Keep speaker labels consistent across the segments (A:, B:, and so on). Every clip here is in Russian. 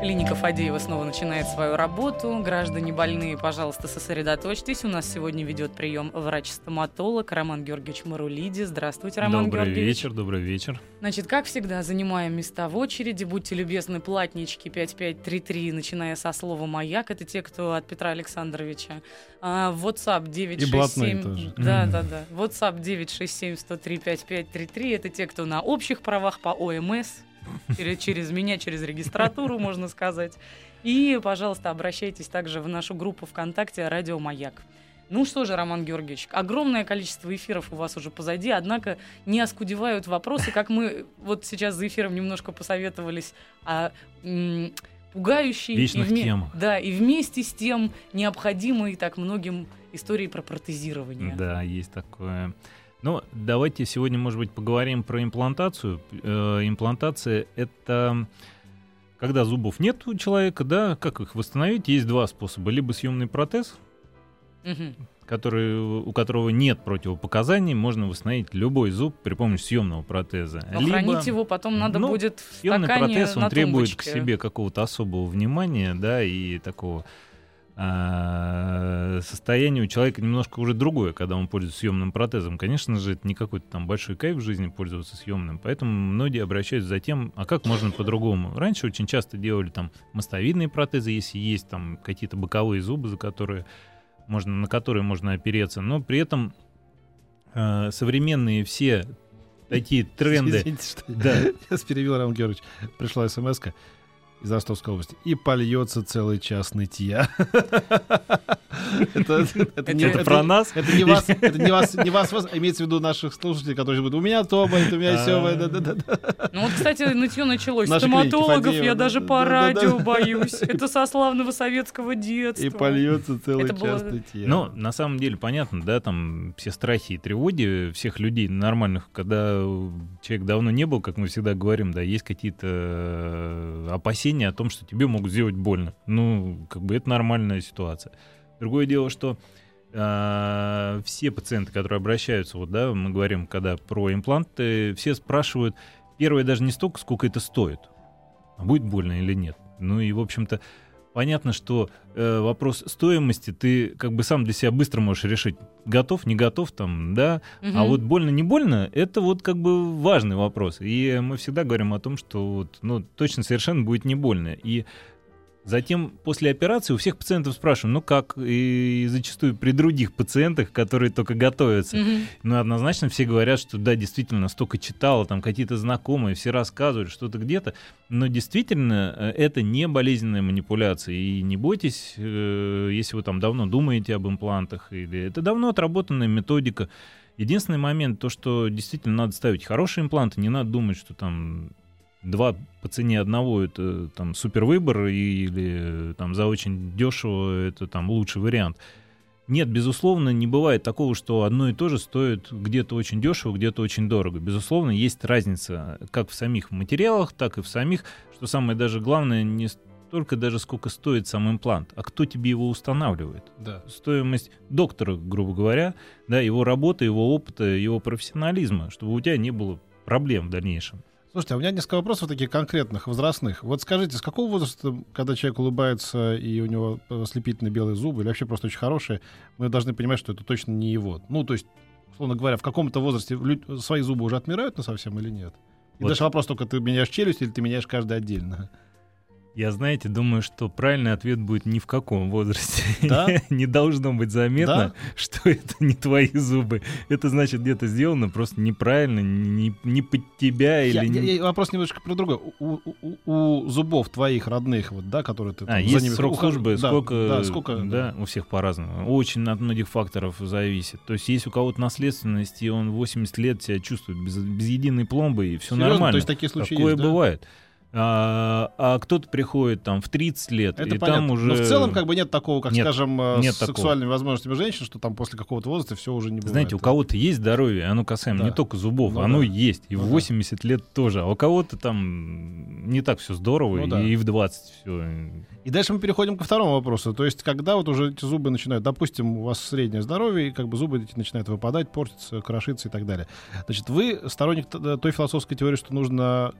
A: Клиника Фадеева снова начинает свою работу. Граждане больные, пожалуйста, сосредоточьтесь. У нас сегодня ведет прием врач-стоматолог Роман Георгиевич Марулиди. Здравствуйте, Роман
B: добрый
A: Георгиевич.
B: вечер, добрый вечер.
A: Значит, как всегда, занимаем места в очереди. Будьте любезны, платнички 5533, начиная со слова «Маяк». Это те, кто от Петра Александровича. А, WhatsApp 967...
C: тоже.
A: Да, да, да. WhatsApp 967-103-5533. Это те, кто на общих правах по ОМС. Через, через меня, через регистратуру, можно сказать. И, пожалуйста, обращайтесь также в нашу группу ВКонтакте «Радио Маяк». Ну что же, Роман Георгиевич, огромное количество эфиров у вас уже позади, однако не оскудевают вопросы, как мы вот сейчас за эфиром немножко посоветовались, а м, пугающие и,
B: Вечных темах.
A: да, и вместе с тем необходимые так многим истории про протезирование.
B: Да, есть такое. Ну, давайте сегодня, может быть, поговорим про имплантацию. Э, имплантация — это когда зубов нет у человека, да, как их восстановить? Есть два способа. Либо съемный протез, который, у которого нет противопоказаний, можно восстановить любой зуб при помощи съемного протеза.
A: Но
B: Либо
A: хранить его потом надо
B: ну,
A: будет в
B: съемный протез, он требует к себе какого-то особого внимания, да, и такого состояние у человека немножко уже другое, когда он пользуется съемным протезом. Конечно же, это не какой-то там большой кайф в жизни пользоваться съемным, поэтому многие обращаются за тем, а как можно по-другому. Раньше очень часто делали там мостовидные протезы, если есть там какие-то боковые зубы, за которые можно, на которые можно опереться, но при этом а, современные все такие тренды.
C: Извините, что
B: Да.
C: я перебил, Роман Георгиевич. Пришла смс из Ростовской области. И польется целый час нытья. Это
B: про нас?
C: Это не вас, это не вас, не вас, имеется в виду наших слушателей, которые будут, у меня то болит, у меня все,
B: А.
A: Ну вот, кстати, нытье началось. Стоматологов я
C: да,
A: даже
C: да,
A: по радио боюсь. Это со славного советского детства.
C: И польется целый час нытья.
B: Ну, на самом деле, понятно, да, там все страхи и тревоги всех людей нормальных, когда человек давно не был, как мы всегда говорим, да, есть какие-то э, опасения о том, что тебе могут сделать больно. Ну, как бы это нормальная ситуация. Другое дело, что э, все пациенты, которые обращаются, вот, да, мы говорим, когда про импланты, все спрашивают, первое даже не столько, сколько это стоит, а будет больно или нет. Ну и, в общем-то, понятно, что э, вопрос стоимости ты как бы сам для себя быстро можешь решить, готов, не готов, там, да.
A: Мгм.
B: А вот больно, не больно, это вот как бы важный вопрос. И мы всегда говорим о том, что вот, ну, точно совершенно будет не больно. И Затем после операции у всех пациентов спрашиваем, ну как, и зачастую при других пациентах, которые только готовятся.
A: Мгм.
B: Ну, однозначно все говорят, что да, действительно, столько читала, там какие-то знакомые, все рассказывают что-то где-то, но действительно э, это не болезненная манипуляция. И не бойтесь, э, если вы там давно думаете об имплантах, или это давно отработанная методика. Единственный момент, то, что действительно надо ставить хорошие импланты, не надо думать, что там два по цене одного это там супер выбор или там за очень дешево это там лучший вариант. Нет, безусловно, не бывает такого, что одно и то же стоит где-то очень дешево, где-то очень дорого. Безусловно, есть разница как в самих материалах, так и в самих, что самое даже главное, не столько даже сколько стоит сам имплант, а кто тебе его устанавливает.
C: Да.
B: Стоимость доктора, грубо говоря, да, его работы, его опыта, его профессионализма, чтобы у тебя не было проблем в дальнейшем.
C: Слушайте, а у меня несколько вопросов таких конкретных, возрастных. Вот скажите, с какого возраста, когда человек улыбается и у него ослепительно белые зубы, или вообще просто очень хорошие, мы должны понимать, что это точно не его? Ну, то есть, условно говоря, в каком-то возрасте свои зубы уже отмирают на совсем или нет? И
B: Вот.
C: дальше вопрос только, ты меняешь челюсть или ты меняешь каждый отдельно?
B: Я, знаете, думаю, что правильный ответ будет ни в каком возрасте.
C: Да?
B: не должно быть заметно,
C: Да?
B: что это не твои зубы. Это значит где-то сделано просто неправильно, не, не под тебя или...
C: Я- я-
B: не-
C: я- вопрос немножко про другое. У, у- у- зубов твоих родных, вот, да, которые ты
B: А,
C: там за
B: есть
C: ними
B: срок службы,
C: да,
B: сколько,
C: Да, сколько,
B: да, у всех по-разному. Очень от многих факторов зависит. То есть есть у кого-то наследственность, и он 80 лет себя чувствует без, без единой пломбы, и все
C: Серьезно?
B: нормально.
C: То есть такие случаи
B: Такое
C: есть, да?
B: бывает. А, а кто-то приходит там в 30 лет,
C: Это
B: и
C: понятно.
B: там уже...
C: Но в целом как бы нет такого, как,
B: Нет,
C: скажем, э,
B: нет
C: с
B: такого.
C: сексуальными возможностями женщин, что там после какого-то возраста все уже не бывает.
B: Знаете, у кого-то есть здоровье, оно касаемо
C: Да.
B: не только зубов,
C: Ну
B: оно
C: да.
B: есть. И
C: Ну
B: в
C: да.
B: 80 лет тоже. А у кого-то там не так все здорово,
C: Ну
B: и,
C: да.
B: и в 20 все.
C: И дальше мы переходим ко второму вопросу. То есть, когда вот уже эти зубы начинают, допустим, у вас среднее здоровье, и как бы зубы эти начинают выпадать, портиться, крошиться и так далее. Значит, вы сторонник т- той философской теории, что нужно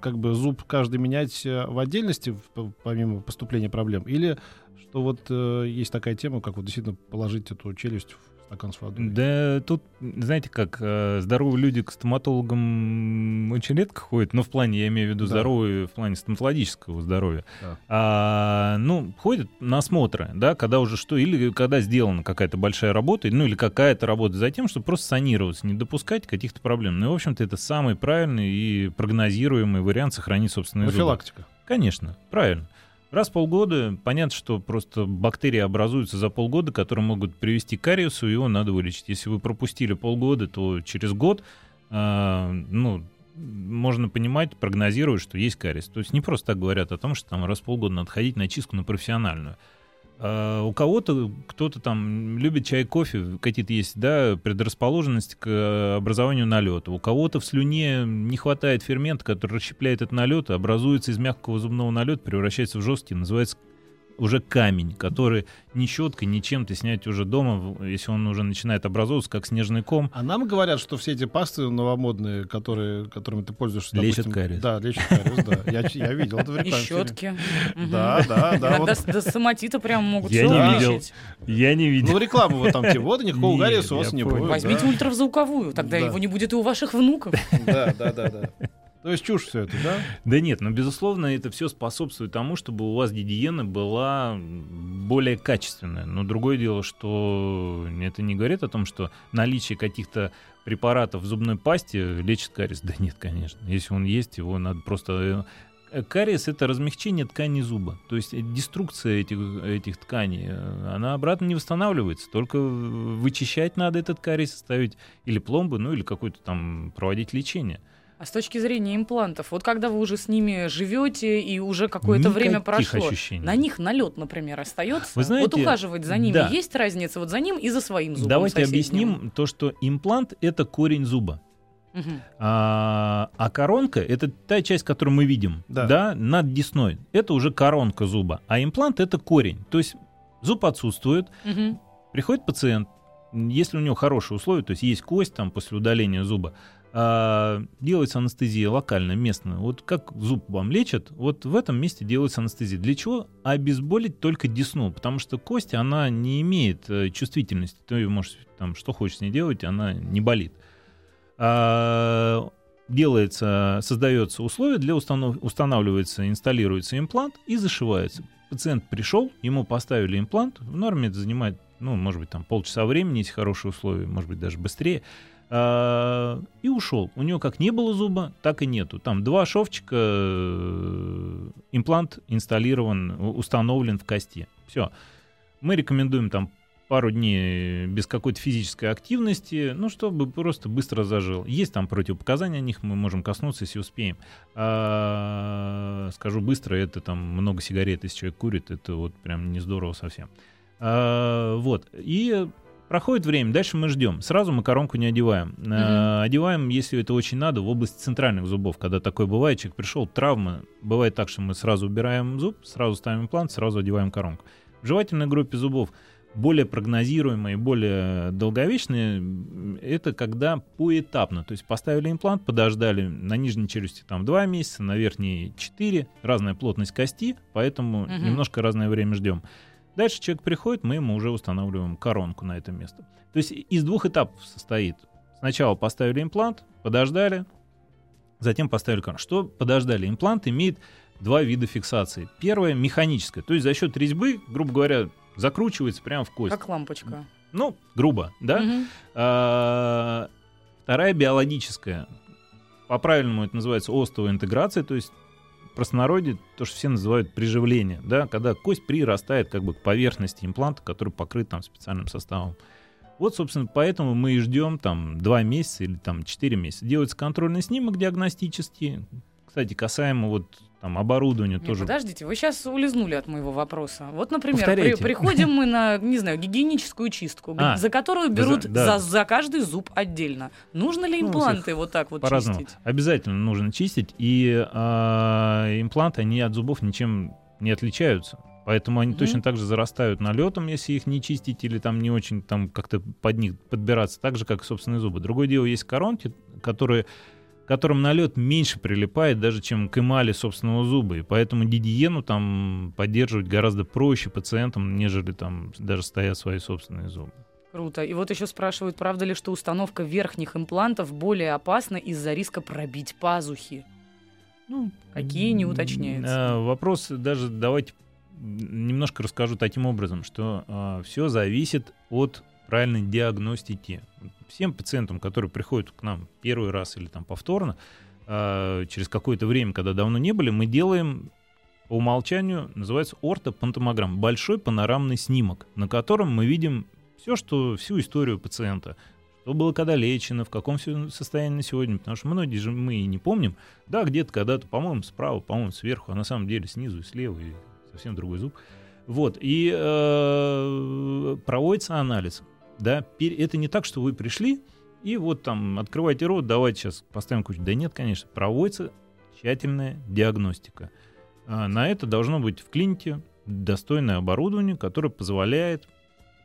C: как бы зуб каждый менять э, в отдельности, помимо поступления проблем, или что вот э, есть такая тема, как вот действительно положить эту челюсть в стакан с водой?
B: Да тут, знаете как, э, здоровые люди к стоматологам очень редко ходят, но в плане, я имею в виду
C: Да.
B: здоровые, в плане стоматологического здоровья.
C: Да.
B: А, ну, ходят на осмотры, да, когда уже что, или когда сделана какая-то большая работа, ну, или какая-то работа за тем, чтобы просто санироваться, не допускать каких-то проблем. Ну, и, в общем-то, это самый правильный и прогнозируемый вариант сохранить собственные зубы.
C: Профилактика.
B: Конечно, правильно. Раз в полгода, понятно, что просто бактерии образуются за полгода, которые могут привести к кариесу, его надо вылечить. Если вы пропустили полгода, то через год, а, ну, можно понимать, прогнозировать, что есть кариес. То есть не просто так говорят о том, что там раз в полгода надо ходить на чистку на профессиональную. А у кого-то, кто-то там любит чай, кофе, какие-то есть, да, предрасположенности к э, образованию налета. У кого-то в слюне не хватает фермента, который расщепляет этот налет, образуется из мягкого зубного налета, превращается в жесткий, называется уже камень, который ни щеткой, ни чем-то снять уже дома, если он уже начинает образовываться, как снежный ком.
C: А нам говорят, что все эти пасты новомодные, которые, которыми ты пользуешься,
B: Лечат
C: допустим,
B: кариес.
C: Да, лечат кариес, да. Я, я видел это в
A: И
C: рекламе.
A: щетки. Мгм.
C: Да, да, да. Вот.
A: с- до соматита прям могут
B: Я не видел.
A: вылечить.
B: Я не видел.
C: Ну, рекламу вот там, типа, вот, и никакого
B: Нет,
C: гариеса у вас не будет.
A: Возьмите ультразвуковую, тогда
C: Да.
A: его не будет и у ваших внуков.
C: Да, да, да, да. То есть чушь все это, да?
B: Да нет, но безусловно это все способствует тому, чтобы у вас гигиена была более качественная. Но другое дело, что это не говорит о том, что наличие каких-то препаратов в зубной пасте лечит кариес. Да нет, конечно. Если он есть, его надо просто... э, Кариес — это размягчение ткани зуба. То есть э, деструкция этих, этих тканей, э, она обратно не восстанавливается. Только вычищать надо этот кариес, ставить или пломбы, ну или какой-то там проводить лечение.
A: А с точки зрения имплантов, вот когда вы уже с ними живете и уже какое-то время прошло,
B: ощущений.
A: на них налет, например, остается.
B: Вы знаете,
A: вот ухаживать за ними
B: да.
A: есть разница вот за ним и за своим зубом.
B: Давайте
A: соседним?
B: объясним то, что имплант это корень зуба.
A: Мгм.
B: А, а коронка это та часть, которую мы видим,
C: Да.
B: да. над десной. Это уже коронка зуба, а имплант это корень. То есть зуб отсутствует,
A: Мгм.
B: приходит пациент, если у него хорошие условия, то есть есть кость там после удаления зуба, а, делается анестезия локальная, местная. Вот как зуб вам лечат, вот в этом месте делается анестезия. Для чего? Обезболить только десну, потому что кость, она не имеет э, чувствительности. Ты можешь там что хочешь с ней делать, она не болит. А, делается, создается условие для установ... устанавливается, инсталируется имплант и зашивается. Пациент пришел, ему поставили имплант, в норме это занимает, ну, может быть, там полчаса времени, если хорошие условия, может быть, даже быстрее, и ушел. У него как не было зуба, так и нету. Там два шовчика, э, имплант инсталлирован, установлен в кости. Все. Мы рекомендуем там пару дней без какой-то физической активности, ну, чтобы просто быстро зажил. Есть там противопоказания, о них мы можем коснуться, если успеем. А, скажу быстро, это там много сигарет, если человек курит, это вот прям не здорово совсем. А, вот. И проходит время, дальше мы ждем. Сразу мы коронку не одеваем. А, одеваем, если это очень надо, в область центральных зубов. Когда такое бывает, человек пришел, травма. Бывает так, что мы сразу убираем зуб, сразу ставим имплант, сразу одеваем коронку. В жевательной группе зубов более прогнозируемые, более долговечные, это когда поэтапно. То есть поставили имплант, подождали на нижней челюсти там 2 месяца, на верхней 4, разная плотность кости, поэтому
A: Мгм.
B: немножко разное время ждем. Дальше человек приходит, мы ему уже устанавливаем коронку на это место. То есть из двух этапов состоит. Сначала поставили имплант, подождали, затем поставили коронку. Что подождали? Имплант имеет два вида фиксации. Первая механическая, то есть за счет резьбы, грубо говоря, закручивается прямо в кость.
A: Как лампочка.
B: Ну, грубо, да? А, Вторая биологическая. По-правильному это называется остовая интеграция, то есть простонародье то, что все называют приживление, да, когда кость прирастает как бы к поверхности импланта, который покрыт там специальным составом. Вот, собственно, поэтому мы и ждем там 2 месяца или там 4 месяца. Делается контрольный снимок диагностический. Кстати, касаемо вот там оборудования
A: Нет,
B: тоже.
A: Подождите, вы сейчас улизнули от моего вопроса. Вот, например, при- приходим мы на, не знаю, гигиеническую чистку,
B: А,
A: за которую
B: за-
A: берут
B: да.
A: за, за каждый зуб отдельно. Нужно ли
B: Ну,
A: импланты вот так вот
B: По-разному.
A: чистить?
B: Обязательно нужно чистить, и а, импланты, они от зубов ничем не отличаются. Поэтому они
A: Мгм.
B: точно так же зарастают налетом, если их не чистить или там не очень там как-то под них подбираться, так же, как и собственные зубы. Другое дело, есть коронки, которые которым налет меньше прилипает даже, чем к эмали собственного зуба. И поэтому гигиену там поддерживать гораздо проще пациентам, нежели там даже стоят свои собственные зубы.
A: Круто. И вот еще спрашивают, правда ли, что установка верхних имплантов более опасна из-за риска пробить пазухи?
B: Ну,
A: Какие не уточняются.
B: э, Вопрос даже давайте немножко расскажу таким образом, что все зависит от правильной диагностики. Всем пациентам, которые приходят к нам первый раз или там повторно, э, через какое-то время, когда давно не были, мы делаем по умолчанию, называется ортопантомограмм, большой панорамный снимок, на котором мы видим все, что, всю историю пациента, что было когда лечено, в каком состоянии на сегодня, потому что многие же мы и не помним, да, где-то когда-то, по-моему, справа, по-моему, сверху, а на самом деле снизу и слева, и совсем другой зуб. Вот, и э, проводится анализ. Да, это не так, что вы пришли, и вот там открывайте рот, давайте сейчас поставим кучу. Да нет, конечно, проводится тщательная диагностика. А на это должно быть в клинике достойное оборудование, которое позволяет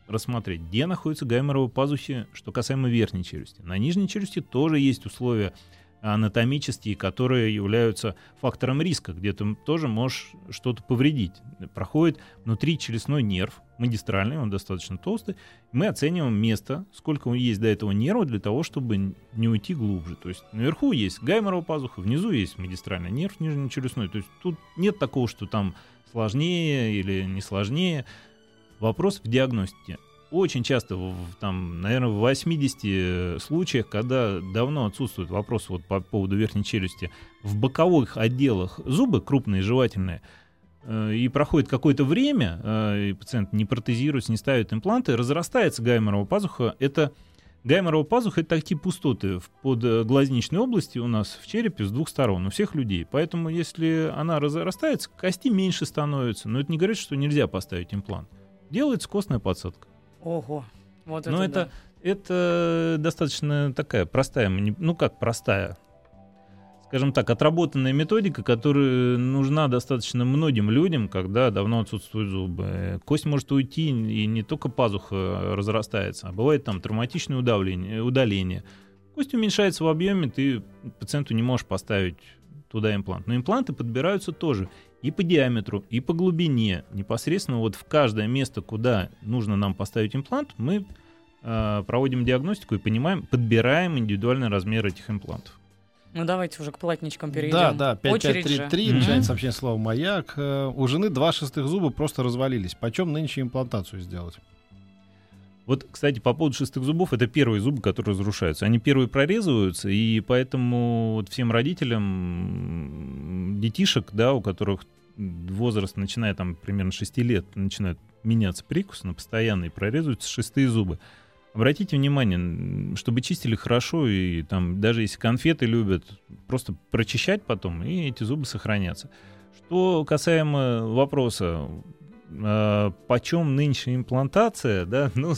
B: рассмотреть, где находятся гайморовые пазухи, что касаемо верхней челюсти. На нижней челюсти тоже есть условия анатомические, которые являются фактором риска, где ты тоже можешь что-то повредить. Проходит внутричелюстной нерв, магистральный, он достаточно толстый. Мы оцениваем место, сколько есть до этого нерва для того, чтобы не уйти глубже. То есть наверху есть гайморова пазуха, внизу есть магистральный нерв нижнечелюстной. То есть тут нет такого, что там сложнее или не сложнее. Вопрос в диагностике. Очень часто, в, там, наверное, в 80 случаях, когда давно отсутствует вопрос вот по поводу верхней челюсти, в боковых отделах зубы, крупные, жевательные, э, и проходит какое-то время, э, и пациент не протезируется, не ставит импланты, разрастается гайморова пазуха. Это гайморова пазуха — это такие пустоты в подглазничной области у нас в черепе с двух сторон, у всех людей. Поэтому если она разрастается, кости меньше становится. Но это не говорит, что нельзя поставить имплант. Делается костная подсадка.
A: Ого. Вот
B: Но
A: это,
B: это, это достаточно такая простая, ну как простая, скажем так, отработанная методика, которая нужна достаточно многим людям, когда давно отсутствуют зубы. Кость может уйти, и не только пазуха разрастается, а бывает там травматичное удавление, удаление. Кость уменьшается в объеме, ты пациенту не можешь поставить туда имплант. Но импланты подбираются тоже и по диаметру, и по глубине. Непосредственно вот в каждое место, куда нужно нам поставить имплант, мы э, проводим диагностику и понимаем, подбираем индивидуальный размер этих имплантов.
A: Ну давайте уже к платничкам перейдем.
C: Да, да,
A: Очередь же.
C: 5533,
B: Мгм.
C: начинается сообщение слова «Маяк». Э, У жены два шестых зуба просто развалились. Почем нынче имплантацию сделать?
B: Вот, кстати, по поводу шестых зубов, это первые зубы, которые разрушаются. Они первые прорезываются, и поэтому вот всем родителям детишек, да, у которых возраст, начиная там примерно 6 лет, начинают меняться прикус на постоянный, прорезываются шестые зубы. Обратите внимание, чтобы чистили хорошо, и там даже если конфеты любят, просто прочищать потом, и эти зубы сохранятся. Что касаемо вопроса, э, почем нынче имплантация, да, ну,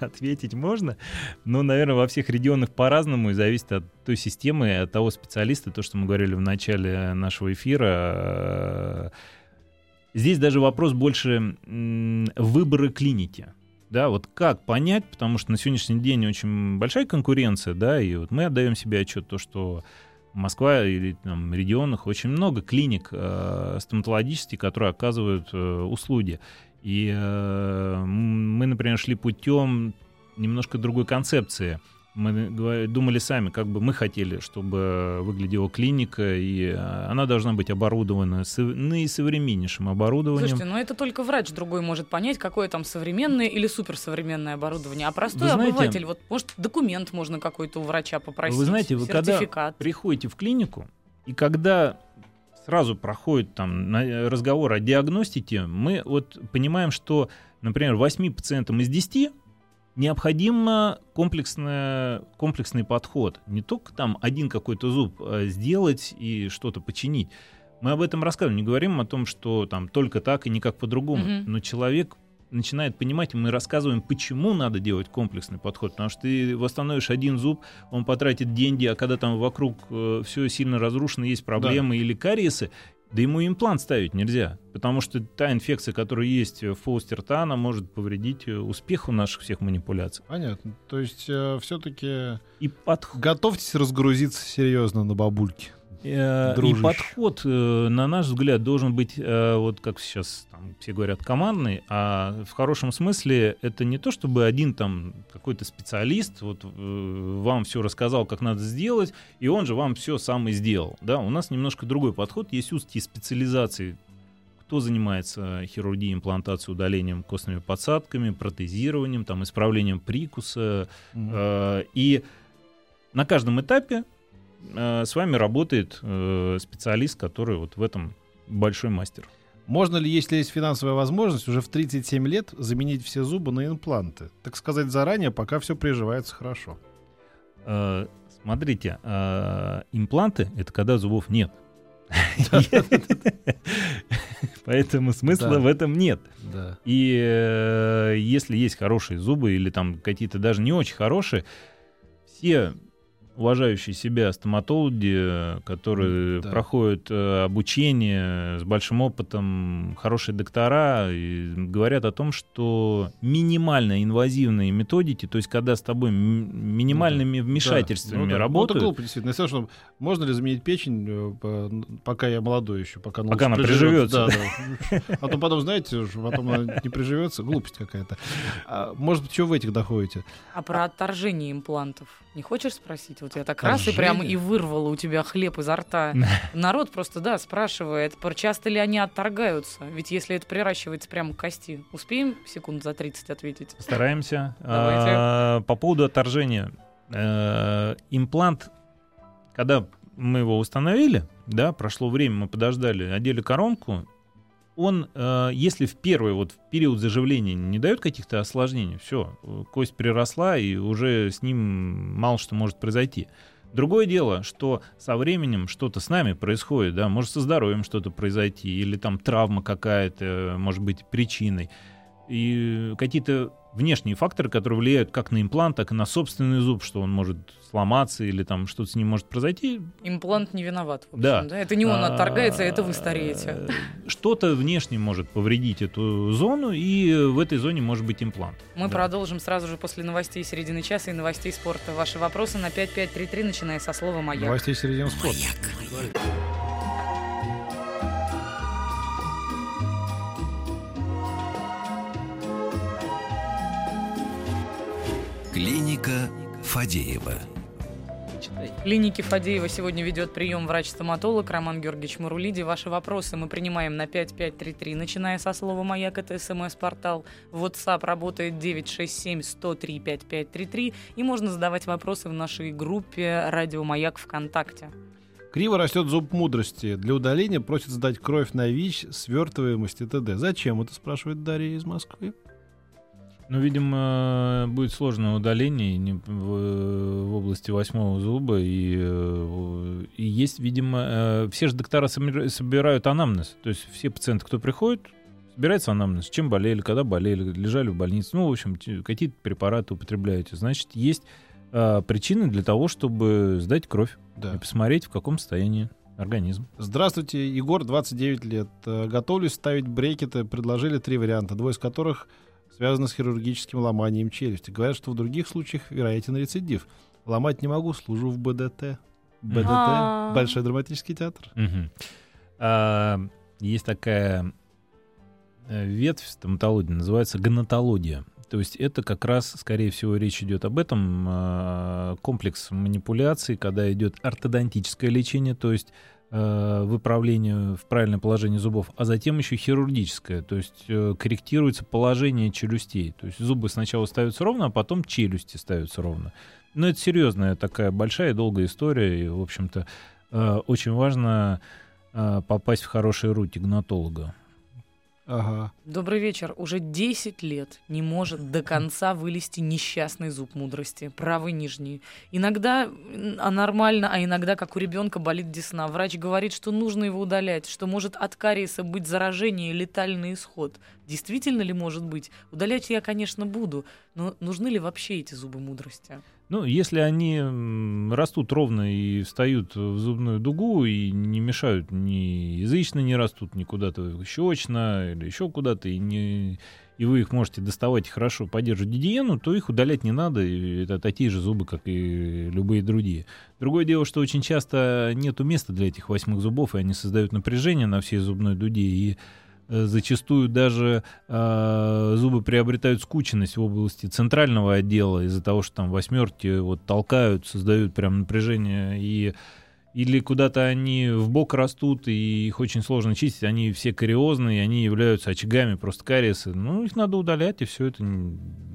B: ответить можно, но, наверное, во всех регионах по-разному и зависит от той системы, от того специалиста, то, что мы говорили в начале нашего эфира. Э, Здесь даже вопрос больше выбора клиники. Да, вот как понять, потому что на сегодняшний день очень большая конкуренция, да, и вот мы отдаем себе отчет, то, что Москва или там, регионах очень много клиник э, стоматологических, которые оказывают э, услуги. И э, мы, например, шли путем немножко другой концепции. Мы думали сами, как бы мы хотели, чтобы выглядела клиника, и э, она должна быть оборудована наисовременнейшим оборудованием.
A: Слушайте, ну это только врач другой может понять, какое там современное или суперсовременное оборудование. А простой
B: Вы знаете-
A: обыватель, вот может документ можно какой-то у врача попросить.
B: Вы знаете, вы когда приходите в клинику, и когда сразу проходит там на- разговор о диагностике, мы вот понимаем, что, например, 8 пациентам из 10 необходимо комплексное, комплексный подход. Не только там один какой-то зуб а сделать и что-то починить. Мы об этом рассказываем, не говорим о том, что там только так и никак по-другому.
A: Мгм.
B: Но человек начинает понимать, и мы рассказываем, почему надо делать комплексный подход. Потому что ты восстановишь один зуб, он потратит деньги, а когда там вокруг все сильно разрушено, есть проблемы или кариесы, да ему имплант ставить нельзя, потому что та инфекция, которая есть в полости рта, она может повредить э, успеху наших всех манипуляций.
C: Понятно. То есть все-таки
B: И подход...
C: готовьтесь разгрузиться серьезно на бабульке.
B: Э, И
C: Дружище.
B: подход, э, на наш взгляд, должен быть, э, вот как сейчас там, все говорят, командный, а в хорошем смысле это не то, чтобы один там какой-то специалист вот, э, вам все рассказал, как надо сделать, и он же вам все сам и сделал. Да? У нас немножко другой подход, есть узкие специализации. Кто занимается хирургией, имплантацией, удалением костными подсадками, протезированием, там, исправлением прикуса, Э, И на каждом этапе э, с вами работает э, специалист, который вот в этом большой мастер.
C: Можно ли, если есть финансовая возможность, уже в 37 лет заменить все зубы на импланты? Так сказать, заранее, пока все приживается хорошо.
B: Э, Смотрите, э, импланты — это когда зубов нет. Поэтому смысла в этом нет. И э, если есть хорошие зубы или там какие-то даже не очень хорошие, все уважающие себя стоматологи, которые
C: Да.
B: проходят э, обучение с большим опытом, хорошие доктора, и говорят о том, что минимально инвазивные методики, то есть когда с тобой м- минимальными вмешательствами
C: Да. Ну да. Ну,
B: работают,
C: это глупо, действительно. Если что, можно ли заменить печень, э, по- пока я молодой еще, пока она,
B: Пока она
C: приживется? Да, да. А то потом, знаете, потом она не приживется. Глупость какая-то. А, может быть, что в этих доходите?
A: А про отторжение имплантов не хочешь спросить? Вот я так раз и прям и вырвала у тебя хлеб изо рта. Народ просто, да, спрашивает, часто ли они отторгаются? Ведь если это приращивается прямо к кости, успеем секунд за 30 ответить?
B: Стараемся. А, По поводу отторжения. Э, Имплант, когда мы его установили, да, прошло время, мы подождали, одели коронку, он, э, если в первый вот в период заживления не дает каких-то осложнений, все, кость приросла, и уже с ним мало что может произойти. Другое дело, что со временем что-то с нами происходит, да, может со здоровьем что-то произойти, или там травма какая-то может быть причиной. И какие-то внешние факторы, которые влияют как на имплант, так и на собственный зуб, что он может сломаться или там что-то с ним может произойти.
A: Имплант не виноват, в общем,
B: Да.
A: да? Это не он
B: А,
A: отторгается, это вы стареете.
B: э, Что-то внешне может повредить эту зону, и в этой зоне может быть имплант.
A: Мы
B: Да.
A: продолжим сразу же после новостей середины часа и новостей спорта. Ваши вопросы на 5533, начиная со слова «Маяк».
C: Новостей середины спорта.
D: Клиника Фадеева.
A: В клинике Фадеева сегодня ведет прием врач-стоматолог Роман Георгиевич Марулиди. Ваши вопросы мы принимаем на 5533, начиная со слова «Маяк». Это смс-портал. WhatsApp работает 967-103-5533. И можно задавать вопросы в нашей группе «Радио Маяк ВКонтакте».
C: Криво растет зуб мудрости. Для удаления просят сдать кровь на ВИЧ, свертываемость ТД. Зачем это, спрашивает Дарья из Москвы.
B: Ну, видимо, будет сложное удаление в, области восьмого зуба. И, э, и есть, видимо, э, все же доктора собира- собирают анамнез. То есть все пациенты, кто приходит, собирается анамнез. Чем болели, когда болели, лежали в больнице. Ну, в общем, какие-то препараты употребляете. Значит, есть э, причины для того, чтобы сдать кровь
C: Да.
B: и посмотреть, в каком состоянии организм.
C: Здравствуйте, Егор, 29 лет. Готовлюсь ставить брекеты. Предложили три варианта, двое из которых связаны с хирургическим ломанием челюсти. Говорят, что в других случаях вероятен рецидив. Ломать не могу, служу в БДТ. БДТ,
A: А.
C: Большой драматический театр.
B: А, есть такая э, ветвь стоматологии, называется гонатология. То есть это как раз, скорее всего, речь идет об этом а, комплекс манипуляций, когда идет ортодонтическое лечение, то есть э, выправление в правильное положение зубов, а затем еще хирургическое, то есть э, корректируется положение челюстей. То есть зубы сначала ставятся ровно, а потом челюсти ставятся ровно. Но это серьезная такая большая и долгая история, и, в общем-то, э, очень важно попасть в хорошие руки гнатолога.
C: Ага.
A: Добрый вечер. Уже 10 лет не может до конца вылезти несчастный зуб мудрости, правый нижний. Иногда а нормально, а иногда, как у ребенка, болит десна. Врач говорит, что нужно его удалять, что может от кариеса быть заражение и летальный исход. Действительно ли может быть? Удалять я, конечно, буду, но нужны ли вообще эти зубы мудрости?
B: Ну, если они растут ровно и встают в зубную дугу и не мешают ни язычно не растут, ни куда-то щечно или еще куда-то, и, не, и вы их можете доставать хорошо поддерживать гигиену, то их удалять не надо. Это такие же зубы, как и любые другие. Другое дело, что очень часто нету места для этих восьмых зубов, и они создают напряжение на всей зубной дуге, и зачастую даже э, зубы приобретают скученность в области центрального отдела из-за того, что там восьмерки вот толкают, создают прям напряжение и или куда-то они в бок растут, и их очень сложно чистить, они все кариозные, они являются очагами просто кариеса. Ну, их надо удалять, и все это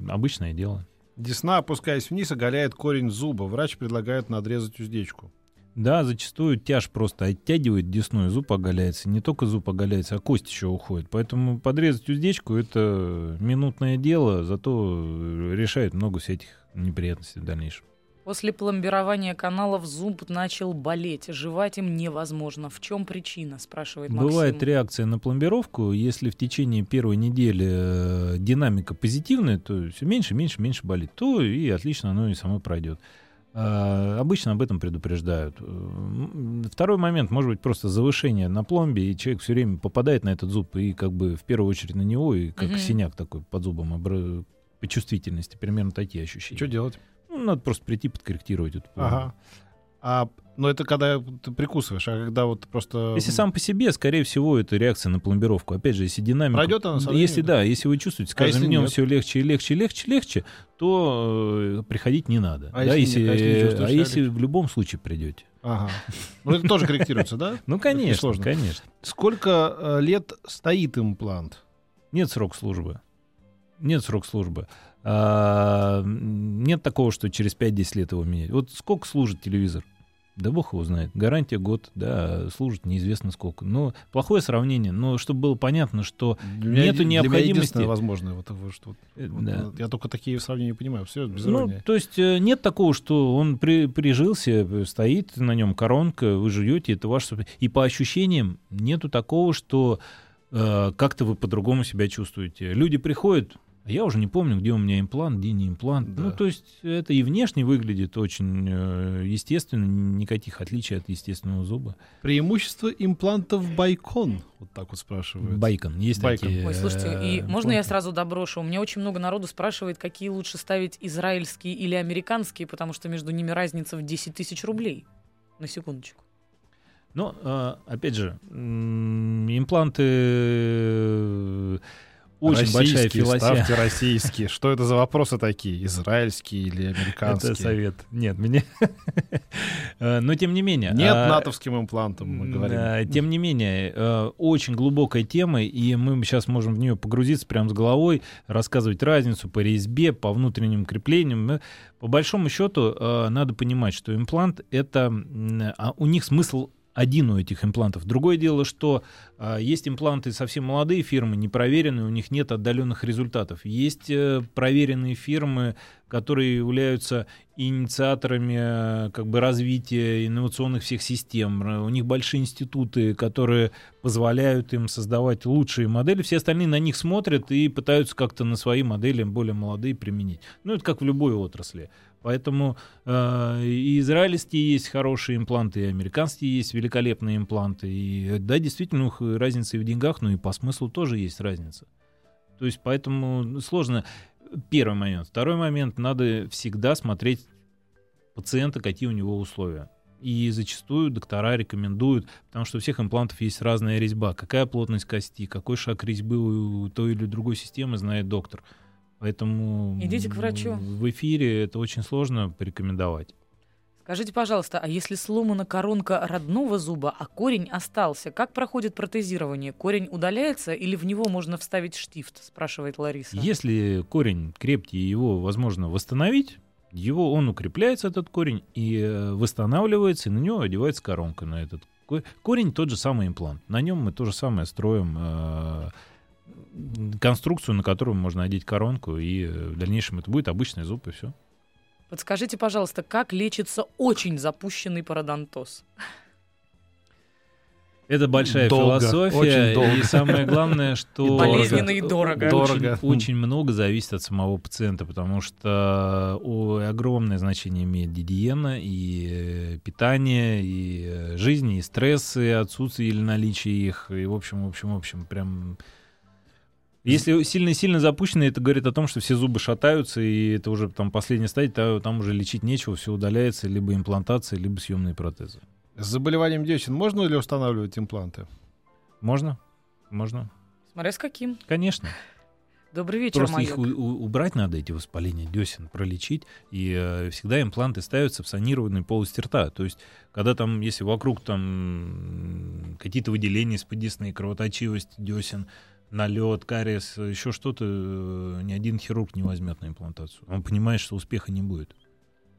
B: обычное дело.
C: Десна, опускаясь вниз, оголяет корень зуба. Врач предлагает надрезать уздечку.
B: Да, зачастую тяж просто оттягивает десну, и зуб оголяется. Не только зуб оголяется, а кость еще уходит. Поэтому подрезать уздечку — это минутное дело, зато решает много всяких неприятностей в дальнейшем.
A: После пломбирования каналов зуб начал болеть. Жевать им невозможно. В чем причина, спрашивает Максим.
B: Бывает реакция на пломбировку. Если в течение первой недели э, динамика позитивная, то все меньше, меньше, меньше болит, то и отлично оно и само пройдет. А, обычно об этом предупреждают. Э, Второй момент, может быть, просто завышение на пломбе, и человек все время попадает на этот зуб, и как бы в первую очередь на него, и как
A: Мгм.
B: синяк такой под зубом, обра- по чувствительности, примерно такие ощущения.
C: Что делать?
B: Ну, надо просто прийти подкорректировать эту пломбу.
C: Ага. А, ну, это когда ты прикусываешь, а когда вот просто...
B: Если сам по себе, скорее всего, это реакция на пломбировку. Опять же, если динамика...
C: Пройдет она со?
B: Если да, если вы чувствуете, с
C: А
B: каждым
C: если
B: днем
C: нет?
B: все легче и легче, легче, легче, то э, приходить не надо.
C: А
B: да,
C: если
B: если,
C: не- а если чувствуешь
B: а если в любом случае придете.
C: Ага. Ну, это тоже корректируется, да?
B: Ну, конечно, конечно.
C: Сколько э, лет стоит имплант?
B: Нет срок службы. Нет срок службы. А, нет такого, что через 5-10 лет его менять. Вот сколько служит телевизор? Да бог его знает. Гарантия год, да, служит неизвестно сколько. Но плохое сравнение. Но чтобы было понятно, что
C: Для меня-
B: Нету
C: для меня
B: необходимости.
C: единственное возможное. Вот, вот, что,
B: э,
C: вот,
B: да.
C: Я только такие сравнения понимаю. Все, без
B: Ну,
C: иронии.
B: то есть э, нет такого, что он при- прижился, э, стоит на нем коронка, вы жуете, это собствен- И по ощущениям нету такого, что э, как-то вы по-другому себя чувствуете. Люди приходят, я уже не помню, где у меня имплант, где не имплант.
C: Да.
B: Ну, то есть это и внешне выглядит очень э, естественно, никаких отличий от естественного зуба.
C: Преимущество имплантов Байкон. Вот так вот спрашивают.
B: Байкон. Есть
C: Байкон.
B: такие...
A: Ой, слушайте, и
B: э,
A: можно я сразу доброшу? У меня очень много народу спрашивает, какие лучше ставить, израильские или американские, потому что между ними разница в 10 тысяч рублей. На секундочку.
B: Ну, э, опять же, импланты очень большая
C: Российские,
B: философия.
C: Ставьте российские. Что это за вопросы такие? Израильские или американские?
B: Это совет. Нет, мне. Э, Но тем не менее.
C: Нет
B: а,
C: натовским имплантом, мы говорим.
B: а, Тем не менее, э, очень глубокая тема, и мы сейчас можем в нее погрузиться прямо с головой, рассказывать разницу по резьбе, по внутренним креплениям. Э, По большому счету, надо понимать, что имплант это а у них смысл один у этих имплантов. Другое дело, что а, есть импланты совсем молодые фирмы, непроверенные, у них нет отдаленных результатов. Есть э, проверенные фирмы, которые являются инициаторами э, как бы развития инновационных всех систем. Р- У них большие институты, которые позволяют им создавать лучшие модели. Все остальные на них смотрят и пытаются как-то на свои модели более молодые применить. Ну, это как в любой отрасли. Поэтому э, и израильские есть хорошие импланты, и американские есть великолепные импланты. И э, да, действительно, разница и в деньгах, но и по смыслу тоже есть разница. То есть поэтому сложно. Первый момент. Второй момент. Надо всегда смотреть пациента, какие у него условия. И зачастую доктора рекомендуют, потому что у всех имплантов есть разная резьба. Какая плотность кости, какой шаг резьбы у той или другой системы знает доктор. Поэтому
A: Идите к врачу.
B: в эфире это очень сложно порекомендовать.
A: Скажите, пожалуйста, а если сломана коронка родного зуба, а корень остался, как проходит протезирование? Корень удаляется или в него можно вставить штифт? Спрашивает Лариса.
B: Если корень крепкий, его возможно восстановить, его он укрепляется, этот корень, и э, восстанавливается, и на него одевается коронка на этот ко- корень, тот же самый имплант. На нем мы то же самое строим. э, конструкцию, на которую можно одеть коронку, и э, в дальнейшем это будет обычный зуб, и все.
A: Подскажите, пожалуйста, как лечится очень запущенный пародонтоз?
B: Это большая
C: Долго,
B: философия,
C: очень долго.
B: и самое главное, что
A: И болезненно, и дорого.
C: Дорого.
B: Очень, очень много зависит от самого пациента, потому что о, огромное значение имеет гигиена и э, питание, и э, жизнь, и стрессы, отсутствие или наличие их, и в общем, в общем, в общем, прям... Если сильно-сильно запущено, это говорит о том, что все зубы шатаются, и это уже там последняя стадия, та- там уже лечить нечего, все удаляется, либо имплантация, либо съемные протезы.
C: С заболеванием десен можно ли устанавливать импланты?
B: Можно? Можно.
A: Смотря с каким.
B: Конечно.
A: Добрый вечер,
B: Просто
A: Маяк.
B: их у- у- убрать надо, эти воспаления десен, пролечить. И э, всегда импланты ставятся в санированной полости рта. То есть, когда там, если вокруг там какие-то выделения из подесны, кровоточивость десен, налет, кариес, еще что-то, э, ни один хирург не возьмет на имплантацию. Он понимает, что успеха не будет.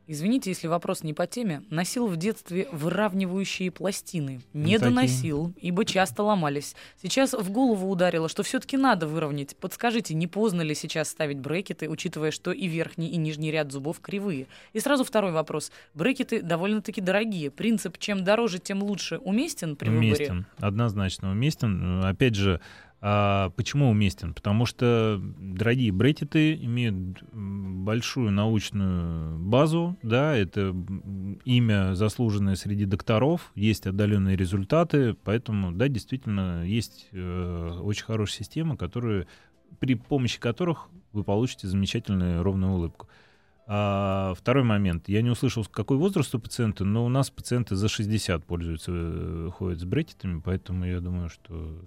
A: Извините, если вопрос не по теме. Носил в детстве выравнивающие пластины. Не
B: такие.
A: доносил, ибо часто ломались. Сейчас в голову ударило, что все-таки надо выровнять. Подскажите, не поздно ли сейчас ставить брекеты, учитывая, что и верхний, и нижний ряд зубов кривые? И сразу второй вопрос. Брекеты довольно-таки дорогие. Принцип «чем дороже, тем лучше» уместен при выборе?
B: Уместен, однозначно уместен. Опять же, а почему уместен? Потому что дорогие брекеты имеют большую научную базу, да, это имя заслуженное среди докторов, есть отдаленные результаты, поэтому, да, действительно, есть э, очень хорошая система, которая, при помощи которых вы получите замечательную ровную улыбку. А, второй момент. Я не услышал, какой возраст у пациента, но у нас пациенты за 60 пользуются, э, ходят с брекетами, поэтому я думаю, что...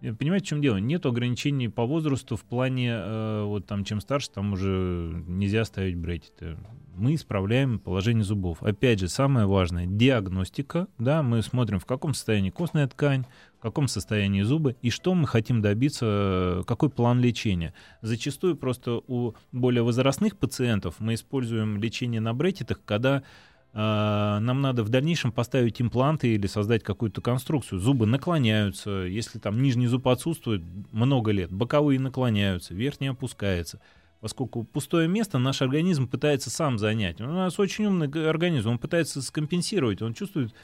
B: Э, Понимаете, в чем дело? Нет ограничений по возрасту в плане, э, вот там, чем старше, там уже нельзя ставить брекеты. Мы исправляем положение зубов. Опять же, самое важное — диагностика. Да, мы смотрим, в каком состоянии костная ткань, в каком состоянии зубы и что мы хотим добиться, э, какой план лечения. Зачастую просто у более возрастных пациентов мы используем лечение на брекетах, когда нам надо в дальнейшем поставить импланты или создать какую-то конструкцию. Зубы наклоняются, если там нижний зуб отсутствует много лет, боковые наклоняются, верхний опускается. Поскольку пустое место наш организм пытается сам занять. У нас очень умный организм, он пытается скомпенсировать, он чувствует,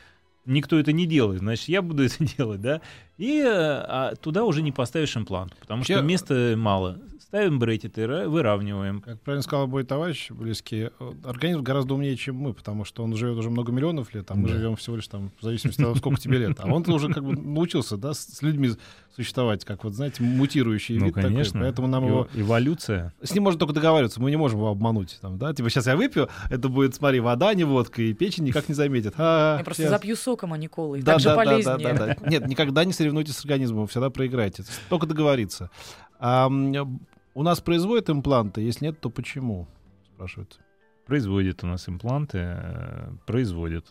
B: никто это не делает, значит, я буду это делать, да? И а туда уже не поставишь имплант, потому что
C: Вообще-
B: места мало. Ставим брекеты, ра- выравниваем.
C: Как правильно сказал мой товарищ близкий, э, организм гораздо умнее, чем мы, потому что он живет уже много миллионов лет, а мы
B: Да.
C: живем всего лишь там в зависимости от того, сколько тебе лет. А он уже как бы научился, да, с людьми существовать, как вот, знаете, мутирующий
B: Ну,
C: вид такой.
B: конечно.
C: Поэтому нам его...
B: Эволюция.
C: С ним можно только договариваться, мы не можем его обмануть. Там, да? Типа, сейчас я выпью, это будет, смотри, вода, не водка, и печень никак не заметит. А,
A: Я просто запью соком, а не колой.
C: Да,
A: так же
C: да, да,
A: полезнее.
C: да, да, да. Нет, никогда не соревнуйтесь с организмом, всегда проиграете. Только договориться. А, у нас производят импланты? Если нет, то почему? Спрашивают.
B: Производит у нас импланты, э, производит,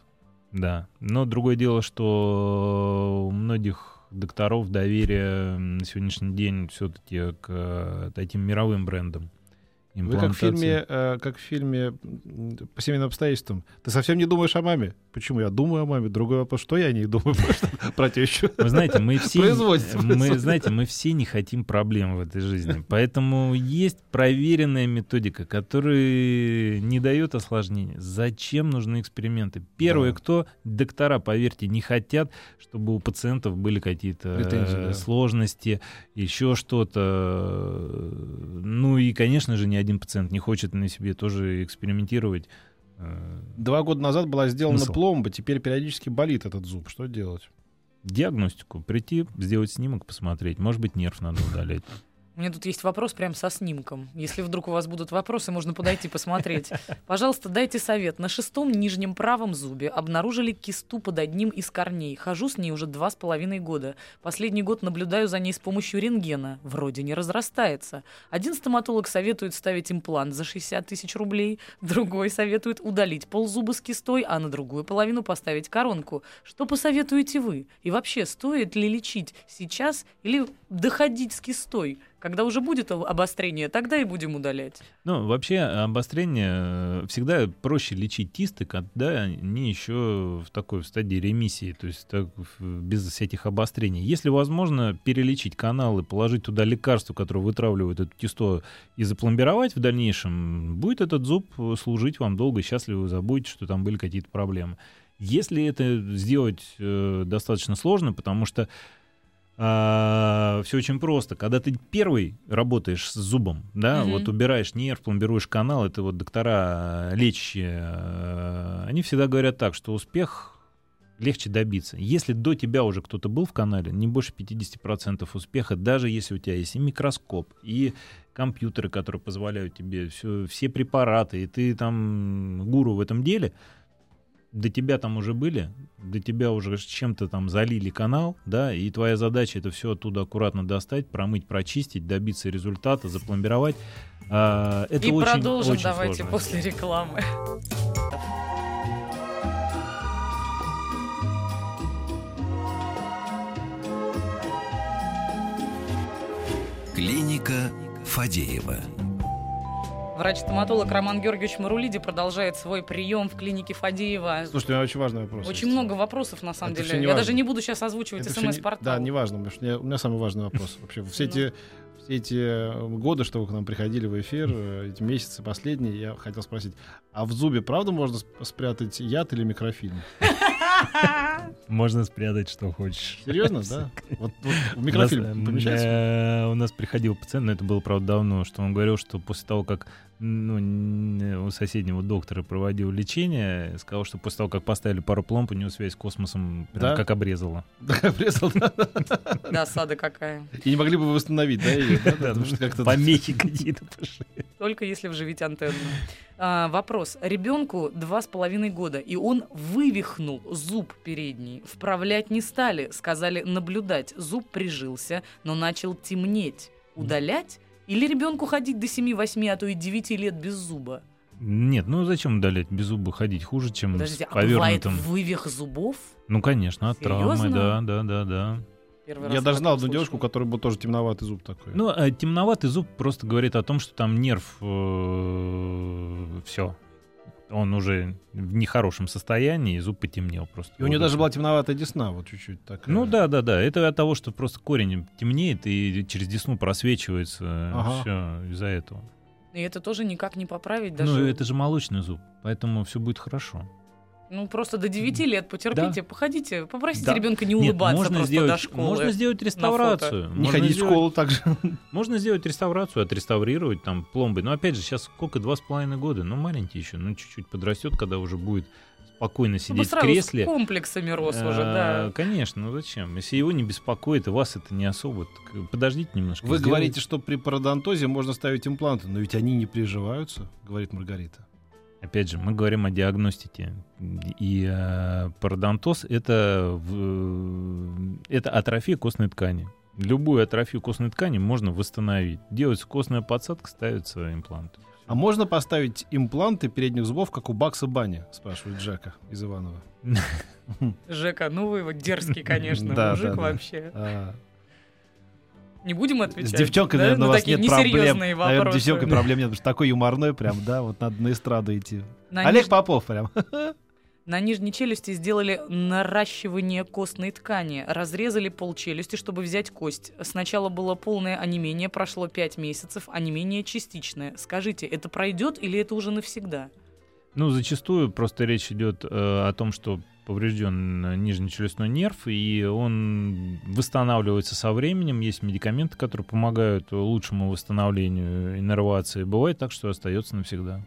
B: да. Но другое дело, что у многих докторов доверие на сегодняшний день все-таки к э, таким мировым брендам.
C: Вы как в фильме, э, как в фильме по семейным обстоятельствам. Ты совсем не думаешь о маме? Почему? Я думаю о маме. Другой вопрос, что я о ней думаю про- тещу.
B: Вы знаете, мы все, мы, знаете, мы все не хотим проблем в этой жизни. Поэтому есть проверенная методика, которая не дает осложнений. Зачем нужны эксперименты? Первое,
C: Да.
B: кто доктора, поверьте, не хотят, чтобы у пациентов были какие-то
C: Претензии,
B: э,
C: да.
B: сложности, еще что-то. Ну и, конечно же, ни один пациент не хочет на себе тоже экспериментировать. Э,
C: Два года назад была сделана
B: Смысл?
C: пломба, теперь периодически болит этот зуб. Что делать?
B: Диагностику, прийти, сделать снимок, посмотреть. Может быть, нерв надо удалять.
A: У меня тут есть вопрос прям со снимком. Если вдруг у вас будут вопросы, можно подойти посмотреть. Пожалуйста, дайте совет. На шестом нижнем правом зубе обнаружили кисту под одним из корней. Хожу с ней уже два с половиной года. Последний год наблюдаю за ней с помощью рентгена. Вроде не разрастается. Один стоматолог советует ставить имплант за 60 тысяч рублей, другой советует удалить ползуба с кистой, а на другую половину поставить коронку. Что посоветуете вы? И вообще, стоит ли лечить сейчас или доходить с кистой? Когда уже будет обострение, тогда и будем удалять.
B: Ну, вообще обострение э, всегда проще лечить тисты, когда они еще в такой в стадии ремиссии, то есть так, без всяких обострений. Если возможно перелечить канал и положить туда лекарство, которое вытравливает эту тисто, и запломбировать в дальнейшем, будет этот зуб служить вам долго, счастливо, вы забудете, что там были какие-то проблемы. Если это сделать э, достаточно сложно, потому что а, все очень просто. Когда ты первый работаешь с зубом, да, угу. вот убираешь нерв, пломбируешь канал, это вот доктора лечащие, э, они всегда говорят так, что успех легче добиться. Если до тебя уже кто-то был в канале, не больше 50% успеха, даже если у тебя есть и микроскоп, и компьютеры, которые позволяют тебе все, все препараты, и ты там гуру в этом деле — до тебя там уже были, до тебя уже чем-то там залили канал, да, и твоя задача это все оттуда аккуратно достать, промыть, прочистить, добиться результата, запломбировать. А, это и очень,
A: продолжим
B: очень
A: давайте
B: сложно.
A: после рекламы.
D: Клиника Фадеева.
A: Врач-стоматолог Роман Георгиевич Марулиди продолжает свой прием в клинике Фадеева.
C: Слушайте, у меня очень важный вопрос.
A: Очень есть. много вопросов, на самом
C: Это
A: деле. Я
C: важно.
A: даже не буду сейчас озвучивать смс-портал.
C: Да, не важно, потому что у меня самый важный вопрос. Вообще, все эти все эти э, годы, что вы к нам приходили в эфир, э, эти месяцы последние, я хотел спросить, а в зубе правда можно спрятать яд или микрофильм?
B: Можно спрятать, что хочешь.
C: Серьезно, да? Вот, вот микрофильм помещается?
B: У нас приходил пациент, но это было, правда, давно, что он говорил, что после того, как ну, у соседнего доктора проводил лечение, сказал, что после того, как поставили пару пломб, у него связь с космосом прям да? как обрезала.
C: Да, обрезала, да.
A: Досада какая.
C: И не могли бы восстановить, да, ее?
B: Помехи какие-то пошли.
A: Только если вживить антенну. А, вопрос. Ребенку два с половиной года, и он вывихнул зуб передний. Вправлять не стали, сказали наблюдать. Зуб прижился, но начал темнеть. Удалять? Или ребенку ходить до 7-8, а то и 9 лет без зуба?
B: Нет, ну зачем удалять без зуба ходить хуже, чем
A: Подождите,
B: с повернутым?
A: А бывает вывих зубов?
B: Ну, конечно, от
A: Серьезно?
B: травмы, да, да, да, да.
A: Первый
C: Я даже знал одну девушку, у которой был тоже темноватый зуб такой.
B: Ну, а темноватый зуб просто говорит о том, что там нерв э, все. Он уже в нехорошем состоянии, и зуб потемнел просто.
C: И у нее даже была темноватая десна, вот чуть-чуть такая.
B: Ну да, да, да. Это от того, что просто корень темнеет и через десну просвечивается. Ага. Все из-за этого.
A: И это тоже никак не поправить даже.
B: Ну, это же молочный зуб, поэтому все будет хорошо.
A: Ну, просто до 9 лет потерпите,
B: Да.
A: походите, попросите
B: Да.
A: ребенка не
B: Нет,
A: улыбаться
B: можно
A: просто
B: сделать,
A: до школы.
B: Можно сделать реставрацию.
C: Не ходить в
B: сделать-
C: школу так же.
B: Можно сделать реставрацию, отреставрировать там пломбы. Но опять же, сейчас сколько, два с половиной года, ну маленький еще, ну чуть-чуть подрастет, когда уже будет спокойно
A: Чтобы
B: сидеть в
A: сразу
B: кресле.
A: с комплексами рос уже,
B: А,
A: да.
B: Конечно, ну зачем? Если его не беспокоит, и вас это не особо, так подождите немножко.
C: Вы
B: сделайте.
C: говорите, что при пародонтозе можно ставить импланты, но ведь они не приживаются, говорит Маргарита.
B: Опять же, мы говорим о диагностике. И э, пародонтоз это, в- это атрофия костной ткани. Любую атрофию костной ткани можно восстановить. Делается костная подсадка, ставится имплант.
C: А можно поставить импланты передних зубов, как у Бакса Бани, спрашивает Джека из Иванова.
A: Жека, ну вы вот дерзкий, конечно, мужик вообще. Не будем отвечать.
C: С девчонкой,
A: да?
C: наверное,
A: Ну,
C: у вас
A: такие
C: нет проблем.
A: несерьезные
C: Наверное, с
A: вопросы.
C: девчонкой проблем нет, потому что такой юморной прям, да, вот надо на эстраду идти.
A: На
C: Олег
A: ниж-
C: Попов прям.
A: На нижней челюсти сделали наращивание костной ткани. Разрезали полчелюсти, чтобы взять кость. Сначала было полное онемение, прошло 5 месяцев, онемение частичное. Скажите, это пройдет или это уже навсегда?
B: Ну, зачастую просто речь идет э, о том, что поврежден э, нижнечелюстной нерв, и он восстанавливается со временем. Есть медикаменты, которые помогают лучшему восстановлению иннервации. Бывает так, что остается навсегда.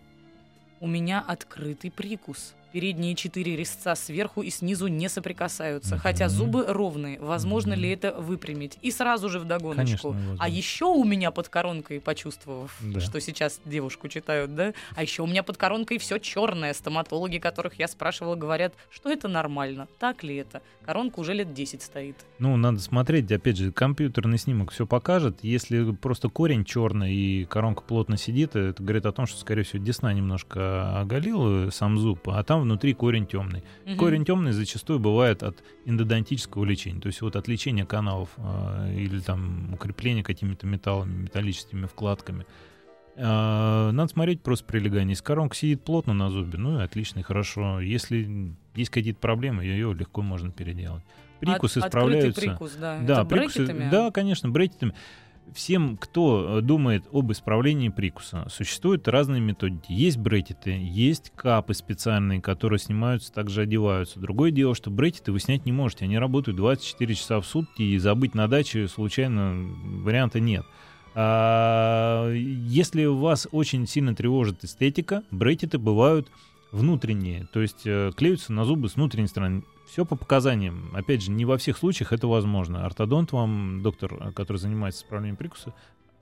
A: У меня открытый прикус. Передние четыре резца сверху и снизу не соприкасаются, хотя зубы ровные. Возможно ли это выпрямить? И сразу же вдогоночку.
B: Конечно.
A: А еще у меня под коронкой, почувствовав,
B: Да.
A: что сейчас девушку читают, да, а еще у меня под коронкой все черное. Стоматологи, которых я спрашивала, говорят, что это нормально. Так ли это? Коронка уже лет 10 стоит.
B: Ну, надо смотреть, опять же, компьютерный снимок все покажет. Если просто корень черный и коронка плотно сидит, это говорит о том, что, скорее всего, десна немножко оголила сам зуб, а там внутри корень темный.
A: Мгм.
B: Корень темный зачастую бывает от эндодонтического лечения, то есть вот от лечения каналов э, или там укрепления какими-то металлами, металлическими вкладками. Э, Надо смотреть просто прилегание. Если коронка сидит плотно на зубе, ну и отлично, и хорошо. Если есть какие-то проблемы, ее легко можно переделать. Прикусы
A: От-
B: справляются.
A: Открытый прикус, да.
B: Да, прикусы, да, конечно, брекетами. Всем, кто э, думает об исправлении прикуса, существуют разные методики. Есть брекеты, есть капы специальные, которые снимаются, также одеваются. Другое дело, что брекеты вы снять не можете. Они работают 24 часа в сутки, и забыть на даче случайно варианта нет. А, если вас очень сильно тревожит эстетика, брекеты бывают внутренние, то есть э, клеются на зубы с внутренней стороны. Все по показаниям. Опять же, не во всех случаях это возможно. Ортодонт вам, доктор, э, который занимается исправлением прикуса,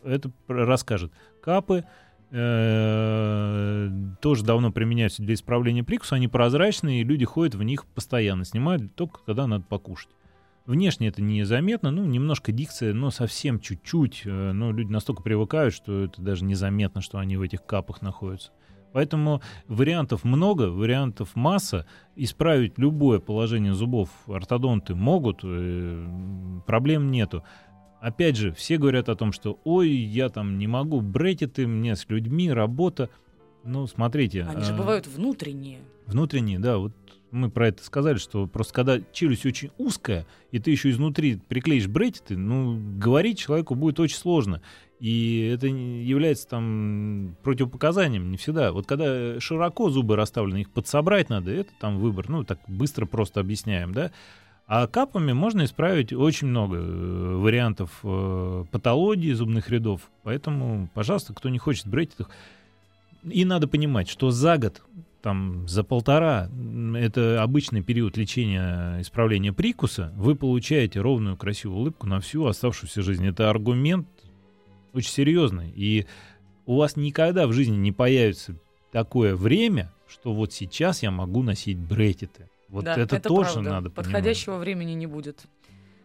B: это расскажет. Капы э, тоже давно применяются для исправления прикуса. Они прозрачные, и люди ходят в них постоянно. Снимают только когда надо покушать. Внешне это незаметно, ну, немножко дикция, но совсем чуть-чуть. э, Но люди настолько привыкают, что это даже незаметно, что они в этих капах находятся. Поэтому вариантов много, вариантов масса. Исправить любое положение зубов ортодонты могут, э, проблем нету. Опять же, все говорят о том, что ой, я там не могу, брекеты, мне с людьми, работа. Ну, смотрите.
A: Они же
B: а,
A: бывают внутренние.
B: Внутренние, да, вот мы про это сказали, что просто когда челюсть очень узкая, и ты еще изнутри приклеишь брекеты, ну, говорить человеку будет очень сложно. И это является там противопоказанием не всегда. Вот когда широко зубы расставлены, их подсобрать надо, это там выбор. Ну, так быстро просто объясняем, да. А капами можно исправить очень много э, вариантов э, патологии зубных рядов. Поэтому, пожалуйста, кто не хочет брекетов. И надо понимать, что за год, там, за полтора, это обычный период лечения, исправления прикуса, вы получаете ровную красивую улыбку на всю оставшуюся жизнь. Это аргумент очень серьезный. И у вас никогда в жизни не появится такое время, что вот сейчас я могу носить брекеты. Вот
A: Да,
B: это, тоже
A: правда.
B: надо понимать.
A: Подходящего времени не будет.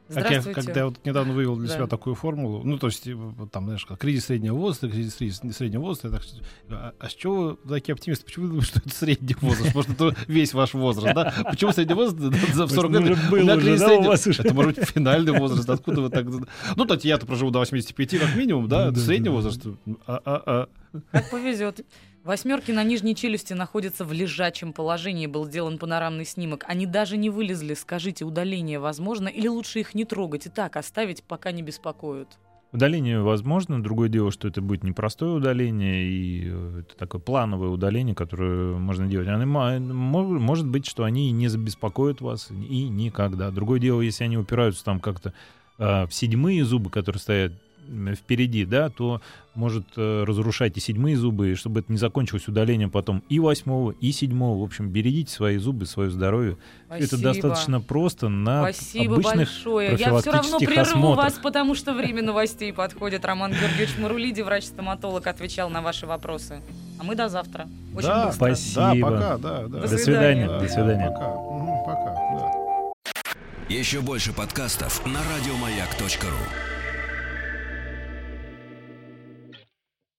C: Как я,
A: Здравствуйте.
C: когда я вот недавно вывел для
A: Да.
C: себя такую формулу, ну, то есть, э, там, знаешь, как кризис среднего возраста, кризис сред- среднего возраста, так, а, а с чего вы такие оптимисты? Почему вы думаете, что это средний возраст? Может, это весь ваш возраст, да? Почему средний возраст за в 40
B: Может,
C: лет? У
B: был
C: меня
B: уже,
C: кризис среднего-? Это может быть финальный возраст. Откуда вы так... Ну, то я-то проживу до 85 как минимум, да?
B: Да,
C: Средний возраст. А, а, а.
A: Как повезет. Восьмерки на нижней челюсти находятся в лежачем положении. Был сделан панорамный снимок. Они даже не вылезли. Скажите, удаление возможно? Или лучше их не трогать и так оставить, пока не беспокоят?
B: Удаление возможно. Другое дело, что это будет непростое удаление, и э, это такое плановое удаление, которое можно делать. Ма- мо- может быть, что они не забеспокоят вас и никогда. Другое дело, если они упираются там как-то э, в седьмые зубы, которые стоят впереди, да, то может э, разрушать и седьмые зубы, и чтобы это не закончилось удалением потом и восьмого, и седьмого. В общем, берегите свои зубы, свое здоровье. Это
A: Спасибо.
B: достаточно просто на
A: Спасибо
B: обычных
A: большое. Я все равно
B: профилактических
A: прерву
B: осмотрах.
A: вас, потому что время новостей подходит. Роман Георгиевич Марулиди, врач-стоматолог, отвечал на ваши вопросы. А мы до завтра. Очень
C: Да,
A: быстро.
B: Спасибо.
C: Да, пока, да, да.
A: До
B: До свидания.
C: Да,
B: До свидания.
C: Пока. Пока, да.
D: Еще больше подкастов на радиомаяк.ру.